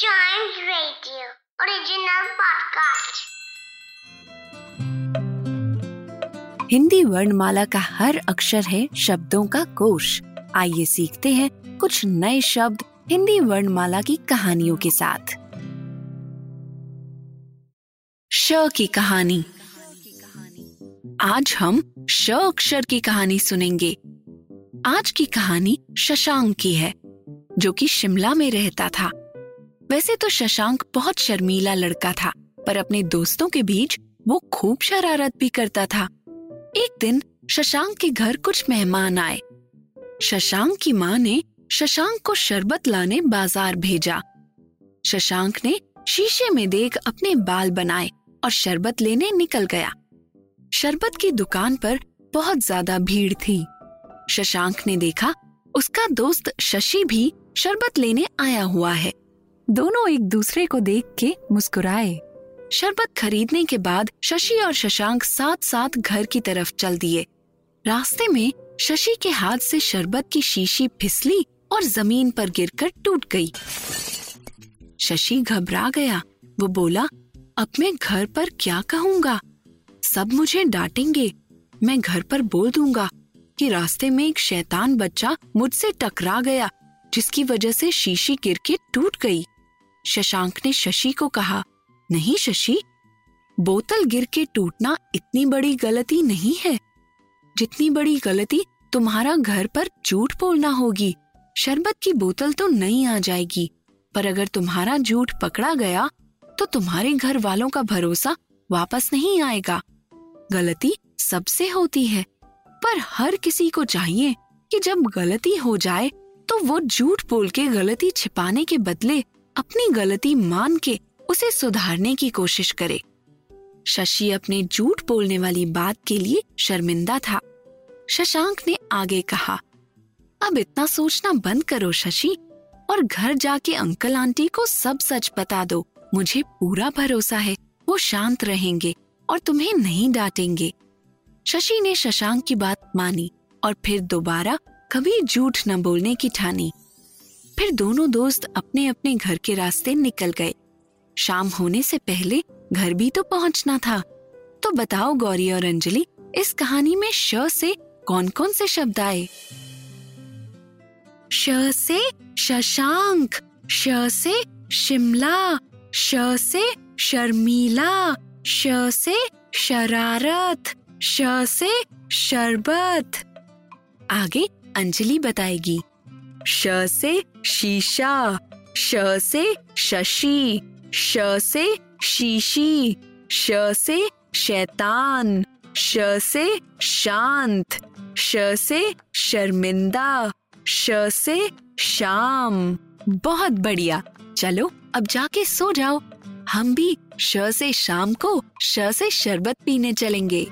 Chimes Radio, original podcast. Hindi वर्णमाला का हर अक्षर है शब्दों का कोश। आइए सीखते हैं कुछ नए शब्द हिंदी वर्णमाला की कहानियों के साथ। श की कहानी। आज हम श अक्षर की कहानी सुनेंगे। आज की कहानी शशांक की है जो कि शिमला में रहता था। वैसे तो शशांक बहुत शर्मीला लड़का था, पर अपने दोस्तों के बीच वो खूब शरारत भी करता था। एक दिन शशांक के घर कुछ मेहमान आए। शशांक की माँ ने शशांक को शरबत लाने बाज़ार भेजा। शशांक ने शीशे में देख अपने बाल बनाए और शरबत लेने निकल गया। शरबत की दुकान पर बहुत ज़्यादा भीड़ थी। शशांक ने देखा, उसका दोस्त शशि भी शरबत लेने आया हुआ है। दोनों एक दूसरे को देख के मुस्कुराए। शरबत खरीदने के बाद शशि और शशांक साथ साथ घर की तरफ़ चल दिए। रास्ते में शशि के हाथ से शरबत की शीशी फिसली और ज़मीन पर गिरकर टूट गई। शशि घबरा गया। वो बोला, अब मैं घर पर क्या कहूँगा? सब मुझे डांटेंगे। मैं घर पर बोल दूँगा कि रास्ते में एक शैतान बच्चा मुझसे टकरा गया, जिसकी वजह से शीशी गिर के टूट गई। शशांक ने शशि को कहा, नहीं शशि, बोतल गिर के टूटना इतनी बड़ी गलती नहीं है। जितनी बड़ी गलती तुम्हारा घर पर झूठ बोलना होगी, शरबत की बोतल तो नहीं आ जाएगी। पर अगर तुम्हारा झूठ पकड़ा गया तो तुम्हारे घर वालों का भरोसा वापस नहीं आएगा। गलती सबसे होती है। पर हर किसी को चाहिए कि जब गलती हो जाए तो वो झूठ बोल के गलती छिपाने के बदले अपनी गलती मान के उसे सुधारने की कोशिश करे। शशि अपने झूठ बोलने वाली बात के लिए शर्मिंदा था। शशांक ने आगे कहा, अब इतना सोचना बंद करो शशि और घर जाके अंकल आंटी को सब सच बता दो। मुझे पूरा भरोसा है, वो शांत रहेंगे और तुम्हें नहीं डांटेंगे। शशि ने शशांक की बात मानी और फिर दोबारा कभी झूठ न बोलने की ठानी। फिर दोनों दोस्त अपने अपने घर के रास्ते निकल गए। शाम होने से पहले घर भी तो पहुँचना था। तो बताओ गौरी और अंजलि, इस कहानी में श से कौन कौन से शब्द आए? श से शशांक, श से शिमला, श से शर्मीला, श से शरारत, श से शरबत। आगे अंजलि बताएगी। श से शीशा, श से शशि, श से शीशी, श से शैतान, श से शांत, श से शर्मिंदा, श से शाम। बहुत बढ़िया। चलो, अब जाके सो जाओ। हम भी श से शाम को श से शरबत पीने चलेंगे।